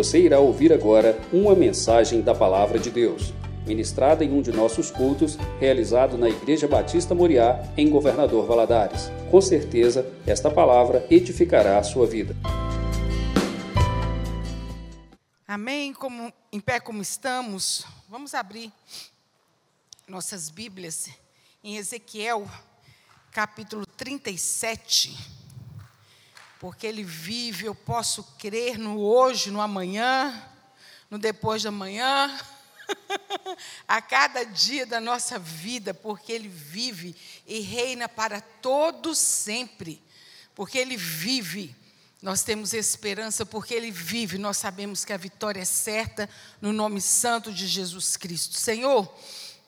Você irá ouvir agora uma mensagem da Palavra de Deus, ministrada em um de nossos cultos, realizado na Igreja Batista Moriá, em Governador Valadares. Com certeza, esta palavra edificará a sua vida. Amém? Como, em pé como estamos, vamos abrir nossas Bíblias em Ezequiel, capítulo 37 porque Ele vive, eu posso crer no hoje, no amanhã, no depois de amanhã, a cada dia da nossa vida, porque Ele vive e reina para todos sempre, porque Ele vive. Nós temos esperança porque Ele vive, nós sabemos que a vitória é certa no nome santo de Jesus Cristo. Senhor,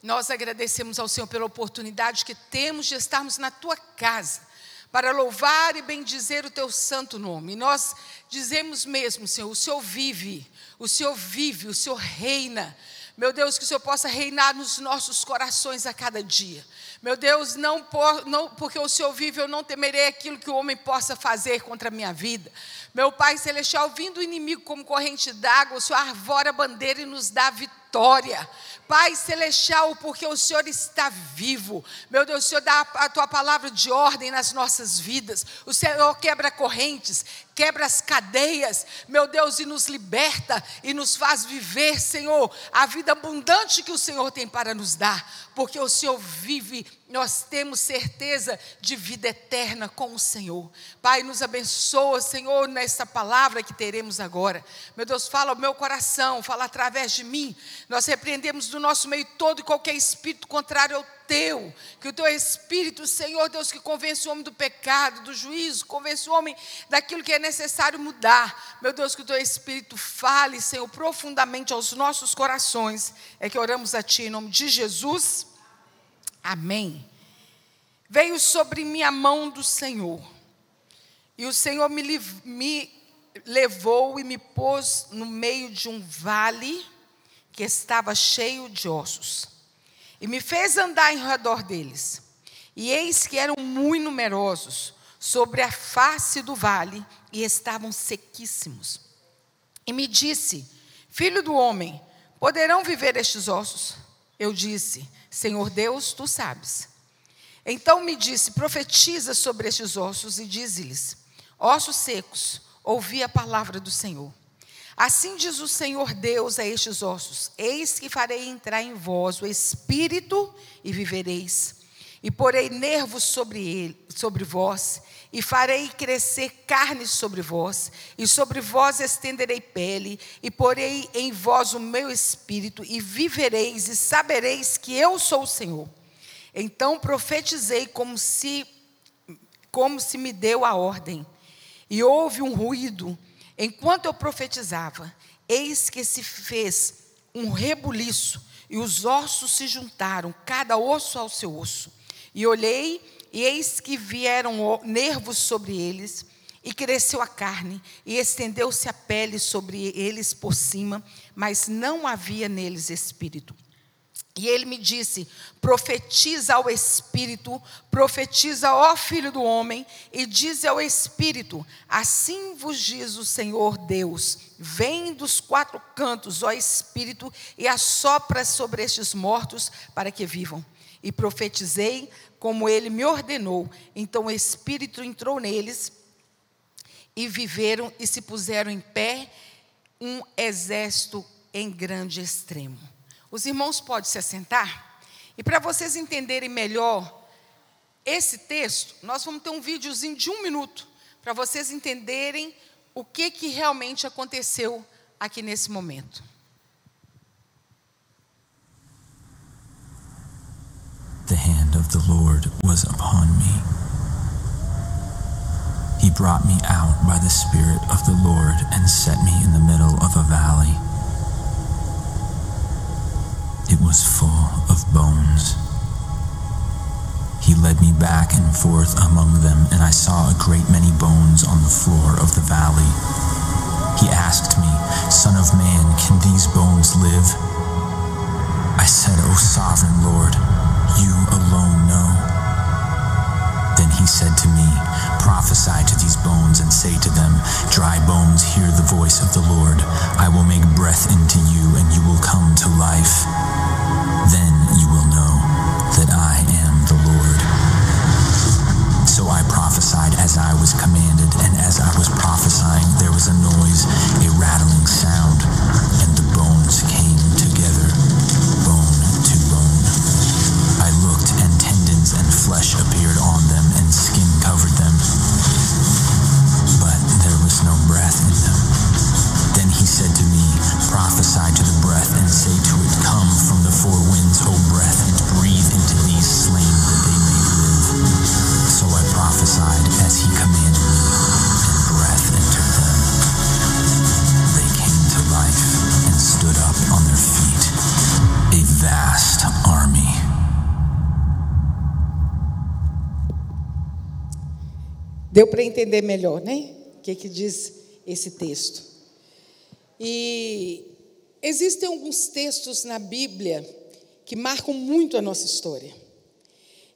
nós agradecemos ao Senhor pela oportunidade que temos de estarmos na tua casa para louvar e bendizer o teu santo nome. nós dizemos mesmo, Senhor, o Senhor vive, o Senhor vive, o Senhor reina. Meu Deus, que o Senhor possa reinar nos nossos corações a cada dia. Meu Deus, não, por, não, porque o Senhor vive, eu não temerei aquilo que o homem possa fazer contra a minha vida. Meu Pai Celestial, vindo o inimigo como corrente d'água, o Senhor arvora a bandeira e nos dá vitória. Pai Celestial, porque o Senhor está vivo. Meu Deus, o Senhor dá a tua palavra de ordem nas nossas vidas. O Senhor quebra correntes, quebra as cadeias, meu Deus, e nos liberta e nos faz viver, Senhor, a vida abundante que o Senhor tem para nos dar, porque o Senhor vive, nós temos certeza de vida eterna com o Senhor. Pai, nos abençoa, Senhor, nessa palavra que teremos agora. Meu Deus, fala ao meu coração, fala através de mim. Nós repreendemos do nosso meio todo e qualquer espírito contrário ao teu, que o teu Espírito, Senhor Deus, que convence o homem do pecado, do juízo, convence o homem daquilo que é necessário mudar. Meu Deus, que o teu Espírito fale, Senhor, profundamente aos nossos corações. É que oramos a Ti em nome de Jesus. Amém. Veio sobre mim a mão do Senhor, e o Senhor me, me levou e me pôs no meio de um vale que estava cheio de ossos e me fez andar em redor deles. E eis que eram muito numerosos sobre a face do vale e estavam sequíssimos. E me disse: Filho do homem, poderão viver estes ossos? Eu disse: Senhor Deus, tu sabes. Então me disse: Profetiza sobre estes ossos e dize-lhes: Ossos secos, ouvi a palavra do Senhor. Assim diz o Senhor Deus a estes ossos: Eis que farei entrar em vós o espírito e vivereis. E porei nervos sobre ele, sobre vós, e farei crescer carne sobre vós, e sobre vós estenderei pele, e porei em vós o meu espírito, e vivereis, e sabereis que eu sou o Senhor. Então profetizei como se como se me deu a ordem. E houve um ruído, Enquanto eu profetizava, eis que se fez um rebuliço, e os ossos se juntaram, cada osso ao seu osso. E olhei, e eis que vieram nervos sobre eles, e cresceu a carne, e estendeu-se a pele sobre eles por cima, mas não havia neles espírito. E ele me disse: profetiza ao Espírito, profetiza, ó Filho do Homem, e diz ao Espírito: Assim vos diz o Senhor Deus: Vem dos quatro cantos, ó Espírito, e assopra sobre estes mortos para que vivam. E profetizei como ele me ordenou. Então o Espírito entrou neles, e viveram e se puseram em pé um exército em grande extremo. Os irmãos podem se assentar? E para vocês entenderem melhor esse texto, nós vamos ter um videozinho de um minuto para vocês entenderem o que, que realmente aconteceu aqui nesse momento. The hand of the Lord was upon me. He brought me out by the Spirit of the Lord and set me in the middle of a valley. It was full of bones. He led me back and forth among them, and I saw a great many bones on the floor of the valley. He asked me, Son of man, can these bones live? I said, O sovereign Lord, you alone know. Then he said to me, Prophesy to these bones and say to them, Dry bones, hear the voice of the Lord, I will make breath into you, and you will come entender melhor, né? O que, que diz esse texto. E existem alguns textos na Bíblia que marcam muito a nossa história.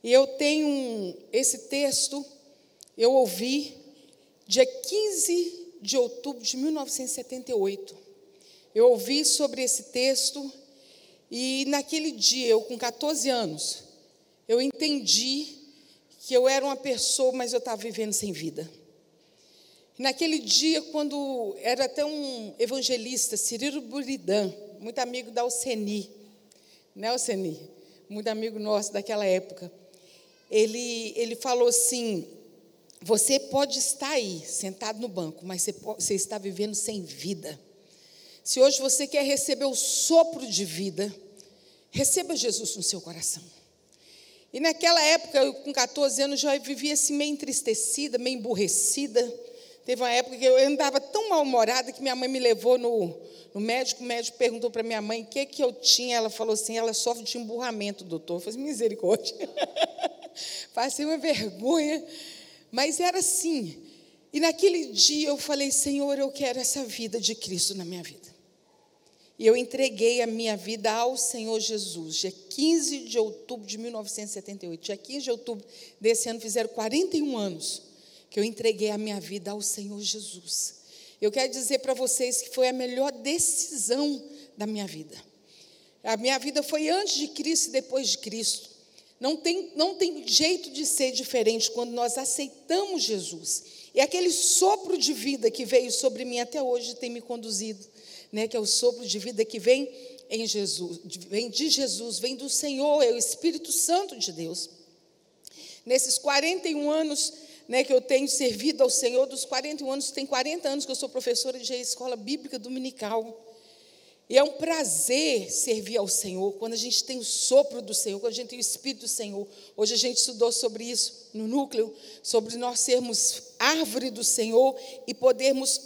E eu tenho um, esse texto, eu ouvi dia 15 de outubro de 1978. Eu ouvi sobre esse texto e naquele dia, eu com 14 anos, eu entendi que eu era uma pessoa, mas eu estava vivendo sem vida. Naquele dia, quando era até um evangelista, Cirilo Buridan, muito amigo da Alceni, né, Alceni? Muito amigo nosso daquela época. Ele, ele falou assim: Você pode estar aí, sentado no banco, mas você, pode, você está vivendo sem vida. Se hoje você quer receber o sopro de vida, receba Jesus no seu coração. E naquela época, eu, com 14 anos, já vivia assim meio entristecida, meio emburrecida. Teve uma época que eu andava tão mal-humorada que minha mãe me levou no, no médico. O médico perguntou para minha mãe o que, que eu tinha. Ela falou assim: ela sofre de emburramento, doutor. Eu falei, misericórdia. Passei uma vergonha. Mas era assim. E naquele dia eu falei: Senhor, eu quero essa vida de Cristo na minha vida. E eu entreguei a minha vida ao Senhor Jesus, dia 15 de outubro de 1978. Dia 15 de outubro desse ano fizeram 41 anos que eu entreguei a minha vida ao Senhor Jesus. Eu quero dizer para vocês que foi a melhor decisão da minha vida. A minha vida foi antes de Cristo e depois de Cristo. Não tem, não tem jeito de ser diferente quando nós aceitamos Jesus. E aquele sopro de vida que veio sobre mim até hoje tem me conduzido né, que é o sopro de vida que vem em Jesus, vem de Jesus, vem do Senhor, é o Espírito Santo de Deus. Nesses 41 anos né, que eu tenho servido ao Senhor, dos 41 anos, tem 40 anos que eu sou professora de escola bíblica dominical. E é um prazer servir ao Senhor, quando a gente tem o sopro do Senhor, quando a gente tem o Espírito do Senhor. Hoje a gente estudou sobre isso no núcleo, sobre nós sermos árvore do Senhor e podermos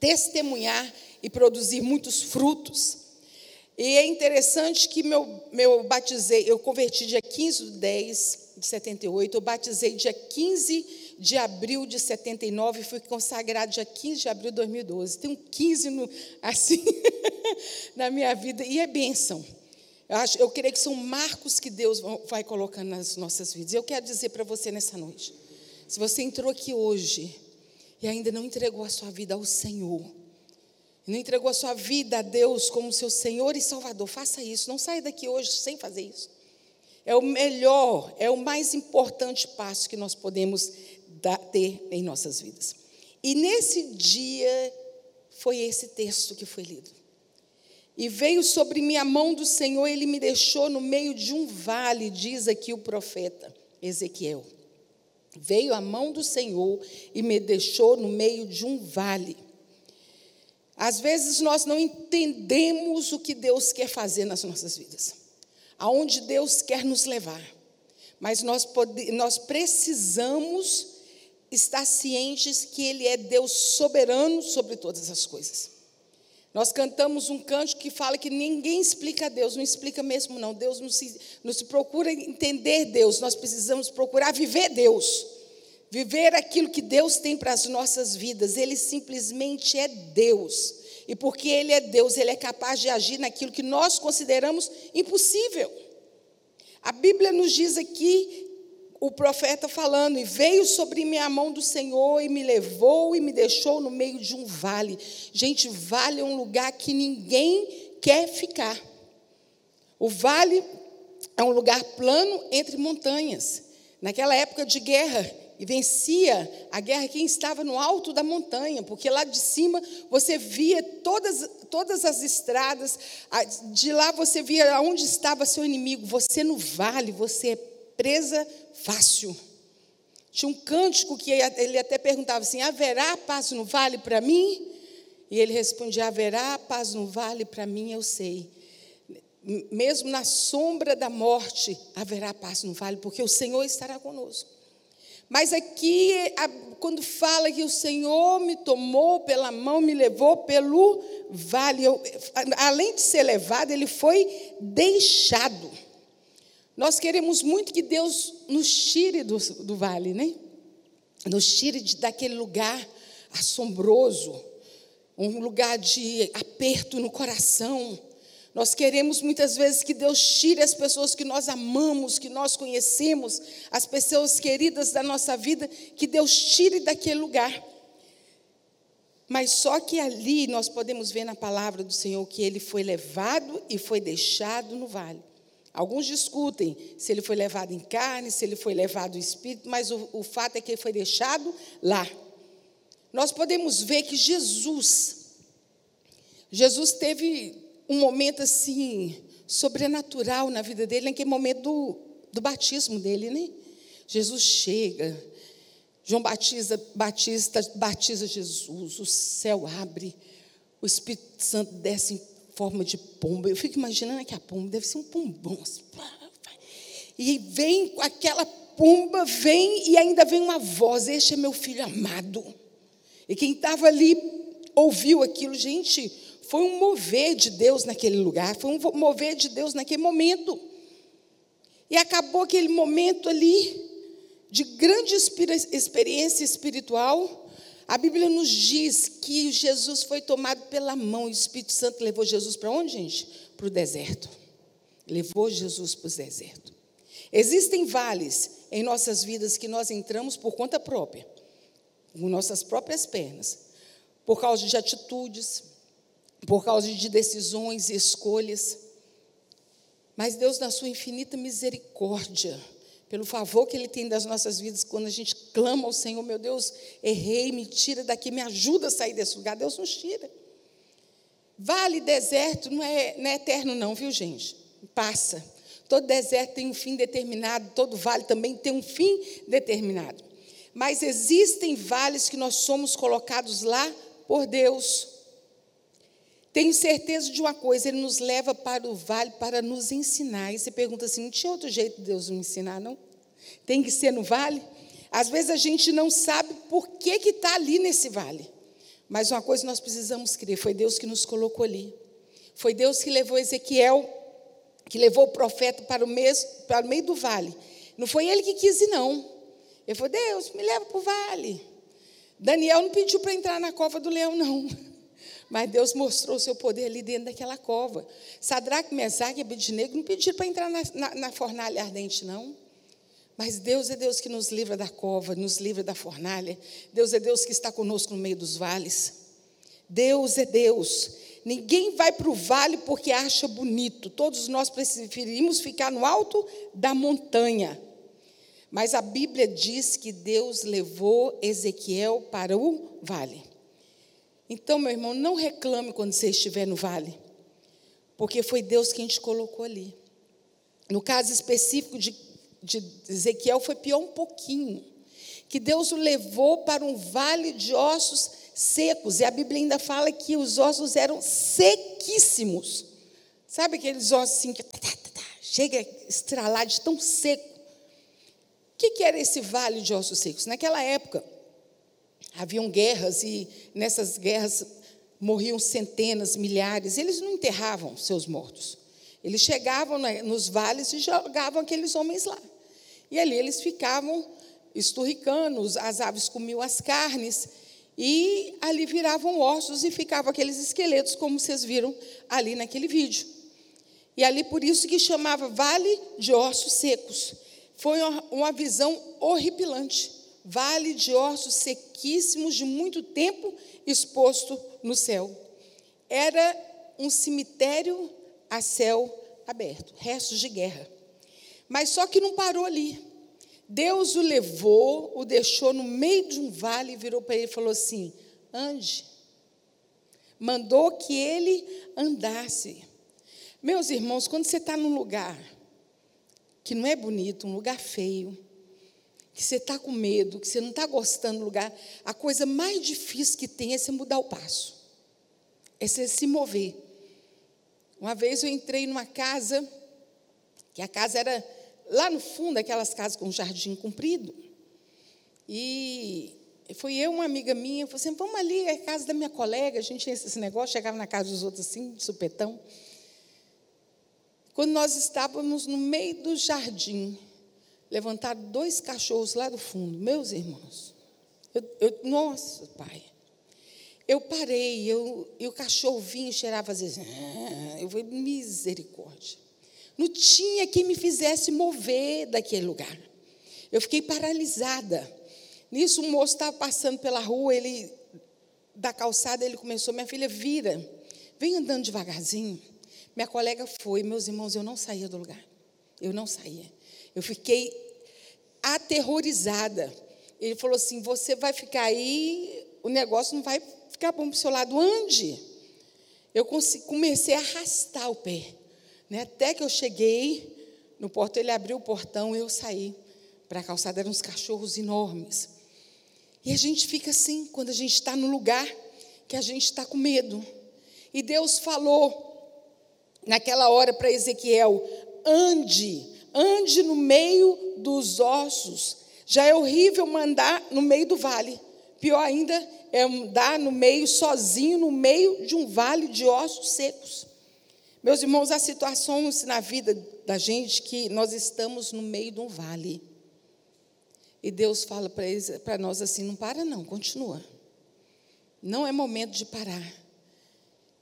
testemunhar e produzir muitos frutos. E é interessante que meu, meu batizei, eu converti dia 15 de 10 de 78, eu batizei dia 15 de abril de 79 e fui consagrado dia 15 de abril de 2012. Tem um 15 no, assim na minha vida e é bênção. Eu, acho, eu creio que são marcos que Deus vai colocando nas nossas vidas. Eu quero dizer para você nessa noite: se você entrou aqui hoje e ainda não entregou a sua vida ao Senhor, não entregou a sua vida a Deus como seu Senhor e Salvador, faça isso. Não saia daqui hoje sem fazer isso. É o melhor, é o mais importante passo que nós podemos dar, ter em nossas vidas. E nesse dia foi esse texto que foi lido. E veio sobre mim a mão do Senhor, ele me deixou no meio de um vale, diz aqui o profeta Ezequiel. Veio a mão do Senhor e me deixou no meio de um vale. Às vezes nós não entendemos o que Deus quer fazer nas nossas vidas, aonde Deus quer nos levar, mas nós, pode, nós precisamos estar cientes que Ele é Deus soberano sobre todas as coisas. Nós cantamos um canto que fala que ninguém explica Deus, não explica mesmo não. Deus não se, não se procura entender Deus, nós precisamos procurar viver Deus viver aquilo que Deus tem para as nossas vidas. Ele simplesmente é Deus. E porque Ele é Deus, Ele é capaz de agir naquilo que nós consideramos impossível. A Bíblia nos diz aqui o profeta falando, e veio sobre mim a mão do Senhor e me levou e me deixou no meio de um vale. Gente, vale é um lugar que ninguém quer ficar. O vale é um lugar plano entre montanhas. Naquela época de guerra, e vencia a guerra quem estava no alto da montanha, porque lá de cima você via todas, todas as estradas, de lá você via onde estava seu inimigo. Você no vale, você é presa fácil. Tinha um cântico que ele até perguntava assim: haverá paz no vale para mim? E ele respondia: haverá paz no vale para mim, eu sei mesmo na sombra da morte, haverá paz no vale, porque o Senhor estará conosco. Mas aqui, quando fala que o Senhor me tomou pela mão, me levou pelo vale, eu, além de ser levado, ele foi deixado. Nós queremos muito que Deus nos tire do, do vale, né? Nos tire de, daquele lugar assombroso, um lugar de aperto no coração nós queremos muitas vezes que Deus tire as pessoas que nós amamos, que nós conhecemos, as pessoas queridas da nossa vida, que Deus tire daquele lugar. Mas só que ali nós podemos ver na palavra do Senhor que ele foi levado e foi deixado no vale. Alguns discutem se ele foi levado em carne, se ele foi levado em espírito, mas o, o fato é que ele foi deixado lá. Nós podemos ver que Jesus, Jesus teve um momento assim sobrenatural na vida dele, naquele momento do, do batismo dele, né? Jesus chega, João Batista, Batista batiza Jesus, o céu abre, o Espírito Santo desce em forma de pomba. Eu fico imaginando que a pomba deve ser um pombão. Assim, e vem aquela pomba, vem e ainda vem uma voz: Este é meu filho amado. E quem estava ali ouviu aquilo, gente foi um mover de Deus naquele lugar, foi um mover de Deus naquele momento. E acabou aquele momento ali de grande experiência espiritual. A Bíblia nos diz que Jesus foi tomado pela mão e o Espírito Santo levou Jesus para onde, gente? Para o deserto. Levou Jesus para o deserto. Existem vales em nossas vidas que nós entramos por conta própria, com nossas próprias pernas, por causa de atitudes, por causa de decisões e escolhas. Mas Deus, na sua infinita misericórdia, pelo favor que Ele tem das nossas vidas, quando a gente clama ao Senhor, meu Deus, errei, me tira daqui, me ajuda a sair desse lugar, Deus nos tira. Vale, deserto, não é, não é eterno, não, viu, gente? Passa. Todo deserto tem um fim determinado, todo vale também tem um fim determinado. Mas existem vales que nós somos colocados lá por Deus tenho certeza de uma coisa, Ele nos leva para o vale para nos ensinar. E você pergunta assim: não tinha outro jeito de Deus nos ensinar, não? Tem que ser no vale? Às vezes a gente não sabe por que está ali nesse vale. Mas uma coisa nós precisamos crer: foi Deus que nos colocou ali. Foi Deus que levou Ezequiel, que levou o profeta para o, para o meio do vale. Não foi ele que quis ir, não. Ele falou: Deus, me leva para o vale. Daniel não pediu para entrar na cova do leão, não. Mas Deus mostrou o seu poder ali dentro daquela cova. Sadraque, Mesaque e Abednego não pediram para entrar na, na, na fornalha ardente, não. Mas Deus é Deus que nos livra da cova, nos livra da fornalha. Deus é Deus que está conosco no meio dos vales. Deus é Deus. Ninguém vai para o vale porque acha bonito. Todos nós preferimos ficar no alto da montanha. Mas a Bíblia diz que Deus levou Ezequiel para o vale. Então, meu irmão, não reclame quando você estiver no vale, porque foi Deus quem te colocou ali. No caso específico de, de Ezequiel, foi pior um pouquinho. Que Deus o levou para um vale de ossos secos. E a Bíblia ainda fala que os ossos eram sequíssimos. Sabe aqueles ossos assim que tá, tá, tá, chega a estralar de tão seco? O que, que era esse vale de ossos secos? Naquela época, haviam guerras e nessas guerras morriam centenas, milhares. Eles não enterravam seus mortos. Eles chegavam nos vales e jogavam aqueles homens lá. E ali eles ficavam esturricando, as aves comiam as carnes, e ali viravam ossos e ficavam aqueles esqueletos, como vocês viram ali naquele vídeo. E ali por isso que chamava Vale de Ossos Secos. Foi uma, uma visão horripilante. Vale de ossos sequíssimos de muito tempo exposto no céu. Era um cemitério a céu aberto, restos de guerra. Mas só que não parou ali. Deus o levou, o deixou no meio de um vale e virou para ele e falou assim: ande. Mandou que ele andasse. Meus irmãos, quando você está num lugar que não é bonito, um lugar feio, que você está com medo, que você não está gostando do lugar, a coisa mais difícil que tem é você mudar o passo, é você se mover. Uma vez eu entrei numa casa, que a casa era lá no fundo, aquelas casas com jardim comprido, e foi eu, uma amiga minha, falou assim: vamos ali, é a casa da minha colega, a gente tinha esse negócio, chegava na casa dos outros assim, de supetão. Quando nós estávamos no meio do jardim, levantaram dois cachorros lá do fundo, meus irmãos. Eu, eu, nossa, pai. Eu parei, eu, e o cachorro vinha e cheirava às vezes. Ah", eu falei, misericórdia. Não tinha quem me fizesse mover daquele lugar. Eu fiquei paralisada. Nisso, um moço estava passando pela rua, ele, da calçada, ele começou, minha filha, vira, vem andando devagarzinho. Minha colega foi, meus irmãos, eu não saía do lugar. Eu não saía. Eu fiquei aterrorizada. Ele falou assim: você vai ficar aí, o negócio não vai ficar bom para o seu lado. Ande. Eu comecei a arrastar o pé. Né? Até que eu cheguei no portão, ele abriu o portão e eu saí para a calçada. Eram uns cachorros enormes. E a gente fica assim, quando a gente está no lugar que a gente está com medo. E Deus falou naquela hora para Ezequiel: ande, ande no meio dos ossos. Já é horrível mandar no meio do vale. Pior ainda é andar no meio, sozinho, no meio de um vale de ossos secos. Meus irmãos, há situações na vida da gente que nós estamos no meio de um vale. E Deus fala para nós assim: não para, não, continua. Não é momento de parar.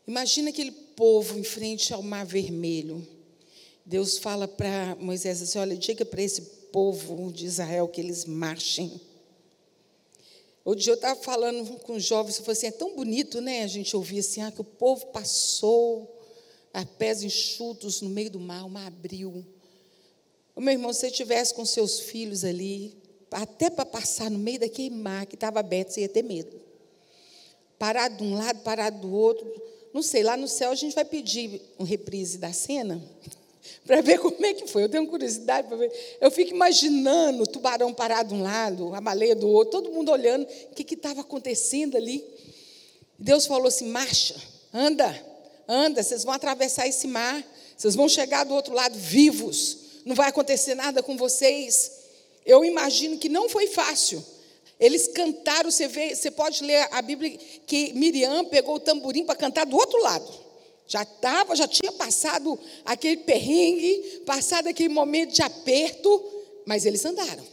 Imagina aquele povo em frente ao Mar Vermelho. Deus fala para Moisés assim: olha, diga para esse povo de Israel que eles marchem. Outro dia eu estava falando com os jovens, eu falei assim: é tão bonito, né? A gente ouvir assim, ah, que o povo passou a pés enxutos no meio do mar, o mar abriu. O meu irmão, se você estivesse com seus filhos ali, até para passar no meio daquele mar que estava aberto, você ia ter medo. Parado de um lado, parado do outro não sei, lá no céu a gente vai pedir um reprise da cena para ver como é que foi. Eu tenho curiosidade para ver. Eu fico imaginando o tubarão parado de um lado, a baleia do outro, todo mundo olhando o que estava acontecendo ali. Deus falou assim: marcha, anda, anda, vocês vão atravessar esse mar, vocês vão chegar do outro lado vivos, não vai acontecer nada com vocês. Eu imagino que não foi fácil. Eles cantaram, você, vê, você pode ler a Bíblia que Miriam pegou o tamborim para cantar do outro lado. Já estava, já tinha passado aquele perrengue, passado aquele momento de aperto, mas eles andaram.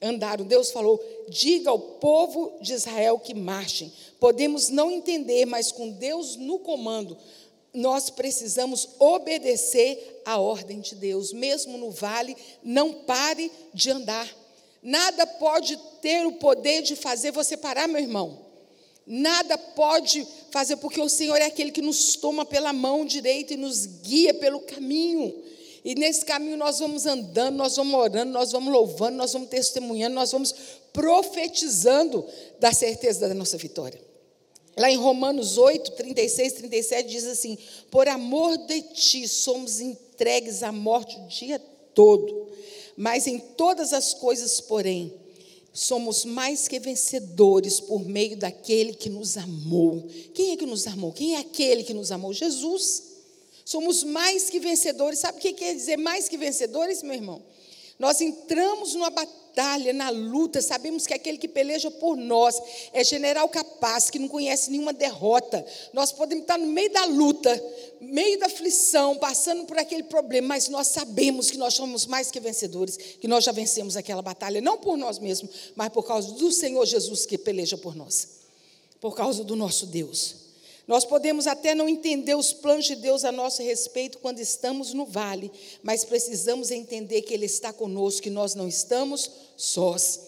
Andaram. Deus falou: diga ao povo de Israel que marchem. Podemos não entender, mas com Deus no comando, nós precisamos obedecer à ordem de Deus. Mesmo no vale, não pare de andar. Nada pode ter o poder de fazer você parar, meu irmão. Nada pode fazer, porque o Senhor é aquele que nos toma pela mão direita e nos guia pelo caminho. E nesse caminho nós vamos andando, nós vamos orando, nós vamos louvando, nós vamos testemunhando, nós vamos profetizando da certeza da nossa vitória. Lá em Romanos 8, 36, 37 diz assim: Por amor de ti somos entregues à morte o dia todo mas em todas as coisas, porém, somos mais que vencedores por meio daquele que nos amou. Quem é que nos amou? Quem é aquele que nos amou? Jesus. Somos mais que vencedores. Sabe o que quer dizer mais que vencedores, meu irmão? Nós entramos numa batalha batalha, na luta, sabemos que aquele que peleja por nós é general capaz, que não conhece nenhuma derrota. Nós podemos estar no meio da luta, meio da aflição, passando por aquele problema, mas nós sabemos que nós somos mais que vencedores, que nós já vencemos aquela batalha, não por nós mesmos, mas por causa do Senhor Jesus que peleja por nós, por causa do nosso Deus. Nós podemos até não entender os planos de Deus a nosso respeito quando estamos no vale, mas precisamos entender que Ele está conosco, que nós não estamos sós.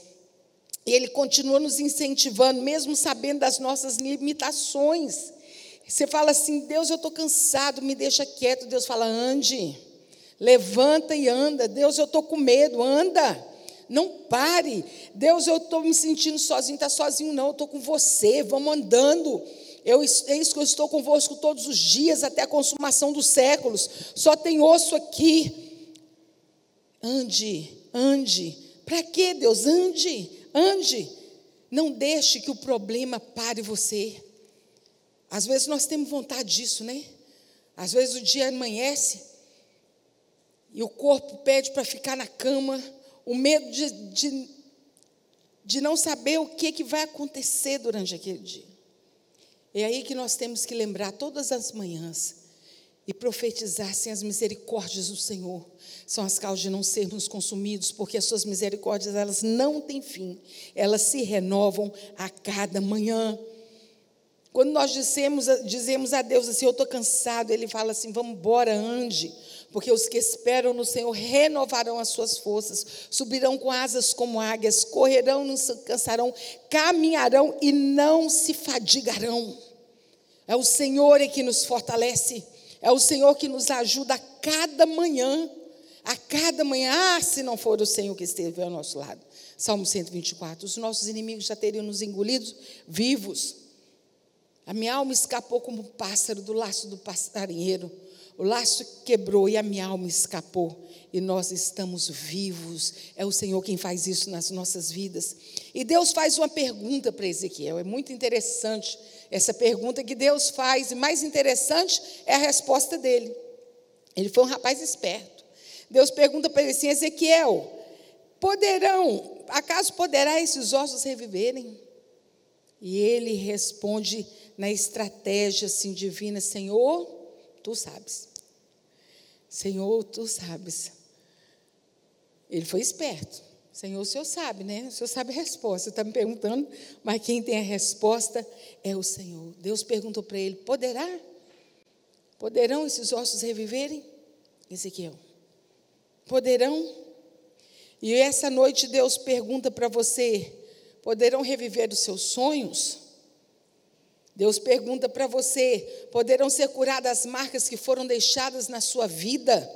E Ele continua nos incentivando, mesmo sabendo das nossas limitações. Você fala assim: Deus, eu estou cansado, me deixa quieto. Deus fala: ande, levanta e anda. Deus, eu estou com medo, anda. Não pare. Deus, eu estou me sentindo sozinho. Está sozinho, não. Eu estou com você. Vamos andando. Eu, é isso que eu estou convosco todos os dias, até a consumação dos séculos. Só tem osso aqui. Ande, ande. Para que, Deus? Ande, ande. Não deixe que o problema pare você. Às vezes nós temos vontade disso, né? Às vezes o dia amanhece e o corpo pede para ficar na cama, o medo de, de, de não saber o que, que vai acontecer durante aquele dia. É aí que nós temos que lembrar todas as manhãs e profetizar sem as misericórdias do Senhor. São as causas de não sermos consumidos, porque as suas misericórdias, elas não têm fim. Elas se renovam a cada manhã. Quando nós dizemos, dizemos a Deus assim, eu estou cansado, Ele fala assim, vamos embora, ande porque os que esperam no Senhor renovarão as suas forças, subirão com asas como águias, correrão, não se cansarão, caminharão e não se fadigarão. É o Senhor que nos fortalece, é o Senhor que nos ajuda a cada manhã, a cada manhã. Ah, se não for o Senhor que esteve ao nosso lado. Salmo 124. Os nossos inimigos já teriam nos engolidos vivos. A minha alma escapou como um pássaro do laço do passarinheiro. O laço quebrou e a minha alma escapou. E nós estamos vivos. É o Senhor quem faz isso nas nossas vidas. E Deus faz uma pergunta para Ezequiel. É muito interessante essa pergunta que Deus faz. E mais interessante é a resposta dele. Ele foi um rapaz esperto. Deus pergunta para ele assim: Ezequiel, poderão, acaso poderá esses ossos reviverem? E ele responde na estratégia assim divina: Senhor, tu sabes. Senhor, tu sabes. Ele foi esperto. Senhor, o Senhor sabe, né? O Senhor sabe a resposta. Está me perguntando, mas quem tem a resposta é o Senhor. Deus perguntou para ele: poderá? Poderão esses ossos reviverem? Ezequiel. Poderão? E essa noite Deus pergunta para você: poderão reviver os seus sonhos? Deus pergunta para você: poderão ser curadas as marcas que foram deixadas na sua vida?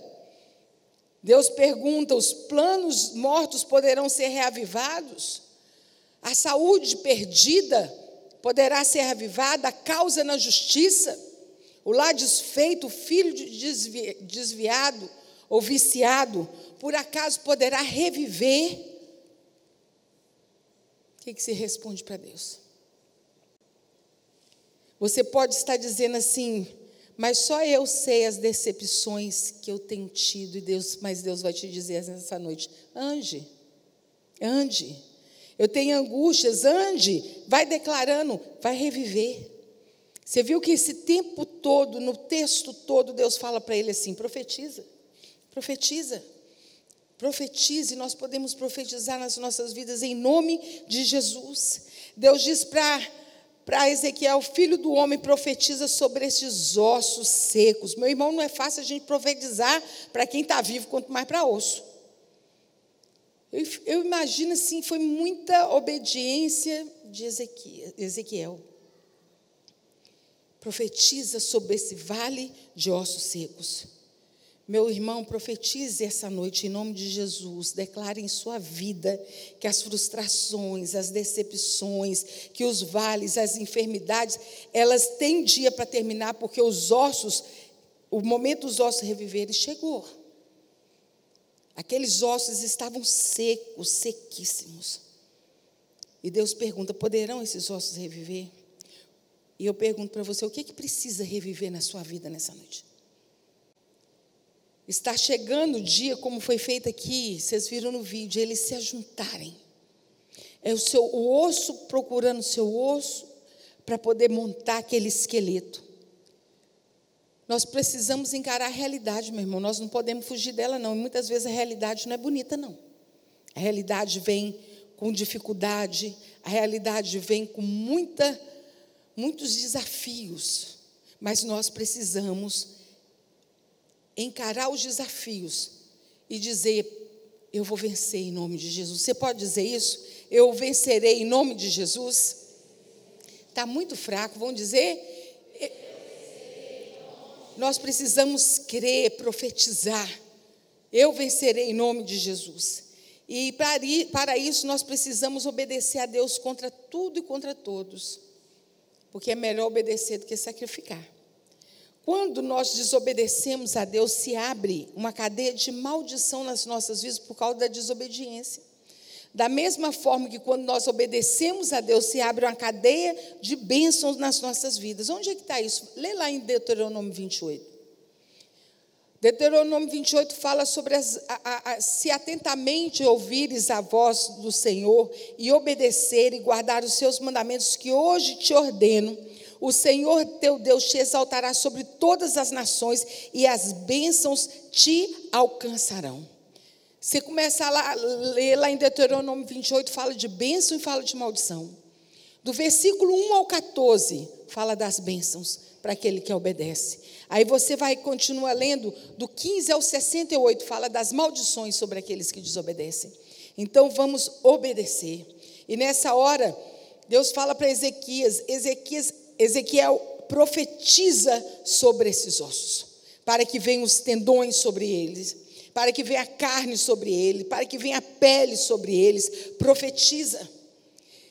Deus pergunta: os planos mortos poderão ser reavivados? A saúde perdida poderá ser reavivada? A causa na justiça? O lar desfeito, o filho desviado ou viciado, por acaso poderá reviver? O que, que se responde para Deus? Você pode estar dizendo assim, mas só eu sei as decepções que eu tenho tido, e Deus, mas Deus vai te dizer nessa noite: ande, ande. Eu tenho angústias, ande, vai declarando, vai reviver. Você viu que esse tempo todo, no texto todo, Deus fala para ele assim: profetiza, profetiza, profetize. Nós podemos profetizar nas nossas vidas em nome de Jesus. Deus diz para para Ezequiel, filho do homem, profetiza sobre estes ossos secos. Meu irmão, não é fácil a gente profetizar para quem está vivo, quanto mais para osso. Eu, eu, imagino assim, foi muita obediência de Ezequiel. Profetiza sobre esse vale de ossos secos. Meu irmão, profetize essa noite em nome de Jesus. Declare em sua vida que as frustrações, as decepções, que os vales, as enfermidades, elas têm dia para terminar, porque os ossos, o momento dos ossos reviverem chegou. Aqueles ossos estavam secos, sequíssimos. E Deus pergunta: poderão esses ossos reviver? E eu pergunto para você: o que, é que precisa reviver na sua vida nessa noite? Está chegando o dia, como foi feito aqui, vocês viram no vídeo, eles se ajuntarem. É o seu o osso procurando o seu osso para poder montar aquele esqueleto. Nós precisamos encarar a realidade, meu irmão. Nós não podemos fugir dela, não. E muitas vezes a realidade não é bonita, não. A realidade vem com dificuldade, a realidade vem com muita muitos desafios, mas nós precisamos encarar os desafios e dizer: Eu vou vencer em nome de Jesus. Você pode dizer isso? Eu vencerei em nome de Jesus? Está muito fraco, vão dizer? Nós precisamos crer, profetizar. Eu vencerei em nome de Jesus. E para isso nós precisamos obedecer a Deus contra tudo e contra todos. Porque é melhor obedecer do que sacrificar. Quando nós desobedecemos a Deus, se abre uma cadeia de maldição nas nossas vidas por causa da desobediência. Da mesma forma que quando nós obedecemos a Deus, se abre uma cadeia de bênçãos nas nossas vidas. Onde é que está isso? Lê lá em Deuteronômio 28. Deuteronômio 28 fala sobre as, a, a, se atentamente ouvires a voz do Senhor e obedecer e guardar os seus mandamentos que hoje te ordeno, o Senhor teu Deus te exaltará sobre todas as nações e as bênçãos te alcançarão. Você começa a ler lá em Deuteronômio 28, fala de bênção e fala de maldição. Do versículo 1 ao 14, fala das bênçãos para aquele que obedece. Aí você vai continuar lendo do 15 ao 68, fala das maldições sobre aqueles que desobedecem. Então vamos obedecer. E nessa hora, Deus fala para Ezequias, Ezequias, Ezequiel profetiza sobre esses ossos, para que venham os tendões sobre eles, para que venha a carne sobre eles, para que venha a pele sobre eles. Profetiza.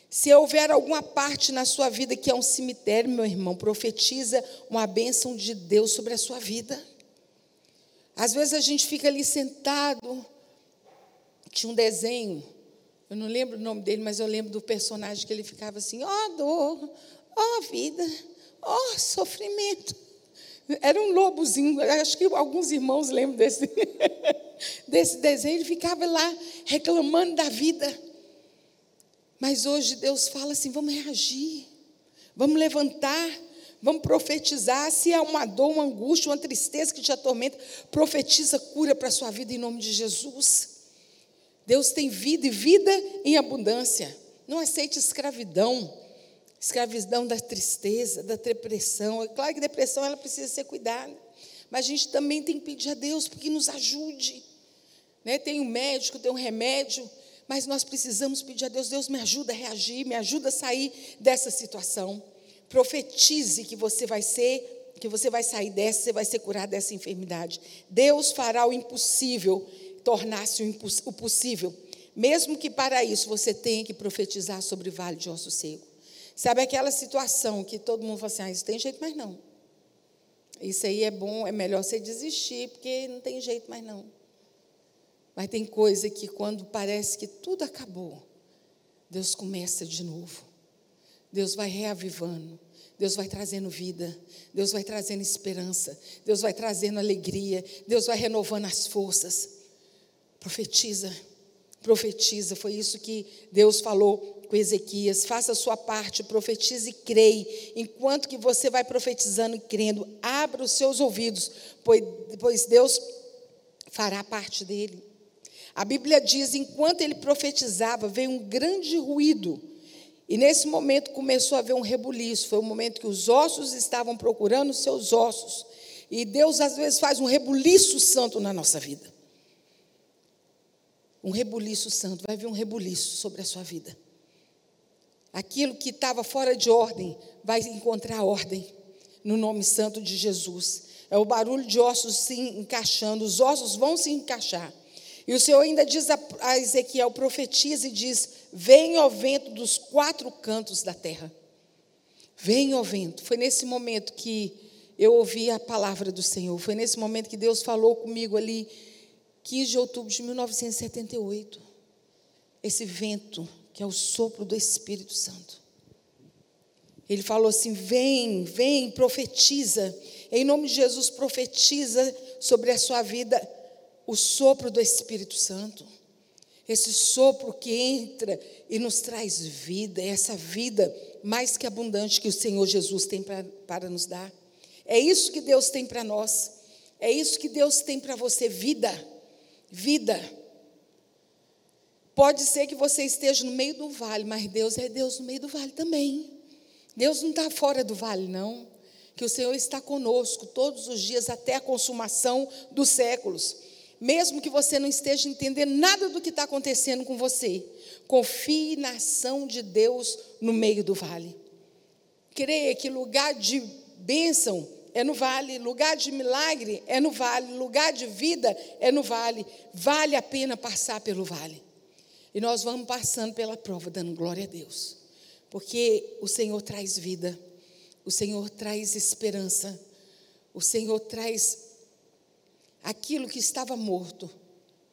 Se houver alguma parte na sua vida que é um cemitério, meu irmão, profetiza uma bênção de Deus sobre a sua vida. Às vezes a gente fica ali sentado, tinha um desenho, eu não lembro o nome dele, mas eu lembro do personagem que ele ficava assim: ó oh, dor, ó oh, vida, ó oh, sofrimento. Era um lobozinho, acho que alguns irmãos lembram desse, desse desenho. Ele ficava lá reclamando da vida. Mas hoje Deus fala assim: vamos reagir, vamos levantar, vamos profetizar. Se há uma dor, uma angústia, uma tristeza que te atormenta, profetiza cura para a sua vida em nome de Jesus. Deus tem vida e vida em abundância. Não aceite escravidão. Escravidão da tristeza, da depressão. É claro que depressão ela precisa ser cuidada. Mas a gente também tem que pedir a Deus porque nos ajude. Né? Tem um médico, tem um remédio mas nós precisamos pedir a Deus, Deus me ajuda a reagir, me ajuda a sair dessa situação. Profetize que você vai ser, que você vai sair dessa, você vai ser curado dessa enfermidade. Deus fará o impossível tornar-se o possível, mesmo que para isso você tenha que profetizar sobre o vale de osso seco. Sabe aquela situação que todo mundo fala assim, ah, isso tem jeito mais não. Isso aí é bom, é melhor você desistir, porque não tem jeito mais não. Mas tem coisa que quando parece que tudo acabou, Deus começa de novo. Deus vai reavivando. Deus vai trazendo vida, Deus vai trazendo esperança, Deus vai trazendo alegria, Deus vai renovando as forças. Profetiza, profetiza, foi isso que Deus falou com Ezequias. Faça a sua parte, profetize e creia. Enquanto que você vai profetizando e crendo, abra os seus ouvidos, pois, Deus fará parte dele. A Bíblia diz: enquanto ele profetizava, veio um grande ruído. E nesse momento começou a haver um rebuliço. Foi o momento que os ossos estavam procurando seus ossos. E Deus às vezes faz um rebuliço santo na nossa vida. Um rebuliço santo, vai vir um rebuliço sobre a sua vida. Aquilo que estava fora de ordem vai encontrar ordem no nome santo de Jesus. É o barulho de ossos se encaixando, os ossos vão se encaixar. E o Senhor ainda diz a Ezequiel, profetiza e diz: Vem, ó vento dos quatro cantos da terra. Vem, ó vento. Foi nesse momento que eu ouvi a palavra do Senhor. Foi nesse momento que Deus falou comigo ali, 15 de outubro de 1978. Esse vento, que é o sopro do Espírito Santo. Ele falou assim: vem, vem, profetiza. Em nome de Jesus, profetiza sobre a sua vida o sopro do Espírito Santo. Esse sopro que entra e nos traz vida, essa vida mais que abundante que o Senhor Jesus tem pra, para nos dar. É isso que Deus tem para nós. É isso que Deus tem para você: vida. Vida. Pode ser que você esteja no meio do vale, mas Deus é Deus no meio do vale também. Deus não está fora do vale, não. Que o Senhor está conosco todos os dias até a consumação dos séculos. Mesmo que você não esteja entendendo nada do que está acontecendo com você, confie na ação de Deus no meio do vale. Creia que lugar de bênção é no vale, lugar de milagre é no vale, lugar de vida é no vale. Vale a pena passar pelo vale. E nós vamos passando pela prova, dando glória a Deus. Porque o Senhor traz vida, o Senhor traz esperança, o Senhor traz aquilo que estava morto,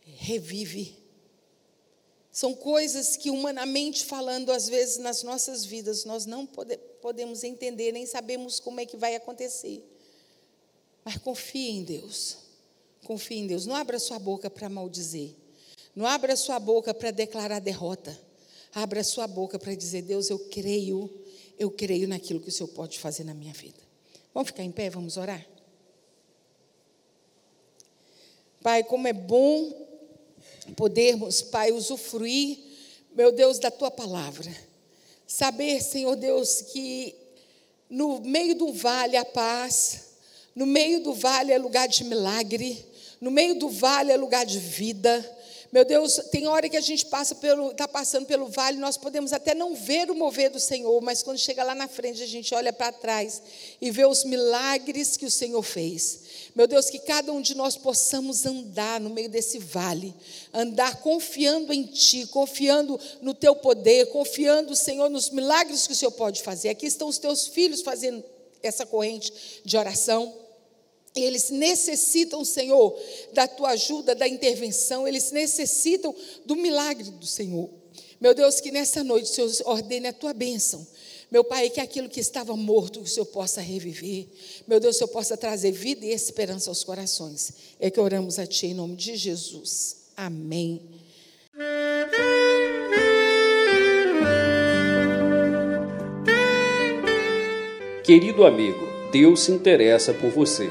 revive. São coisas que, humanamente falando, às vezes nas nossas vidas, nós não pode, podemos entender, nem sabemos como é que vai acontecer. Mas confie em Deus. Confie em Deus. Não abra sua boca para maldizer. Não abra sua boca para declarar derrota. Abra sua boca para dizer: Deus, eu creio, eu creio naquilo que o Senhor pode fazer na minha vida. Vamos ficar em pé, vamos orar? Pai, como é bom podermos, Pai, usufruir, meu Deus, da tua palavra. Saber, Senhor Deus, que no meio do vale há paz, no meio do vale é lugar de milagre, no meio do vale é lugar de vida. Meu Deus, tem hora que a gente passa pelo, está passando pelo vale, nós podemos até não ver o mover do Senhor, mas quando chega lá na frente, a gente olha para trás e vê os milagres que o Senhor fez. Meu Deus, que cada um de nós possamos andar no meio desse vale, andar confiando em Ti, confiando no Teu poder, confiando, Senhor, nos milagres que o Senhor pode fazer. Aqui estão os Teus filhos fazendo essa corrente de oração. Eles necessitam, Senhor, da tua ajuda, da intervenção, eles necessitam do milagre do Senhor. Meu Deus, que nessa noite o Senhor ordene a tua bênção. Meu Pai, que aquilo que estava morto, o Senhor possa reviver. Meu Deus, o Senhor possa trazer vida e esperança aos corações. É que oramos a Ti em nome de Jesus. Amém. Querido amigo, Deus se interessa por você.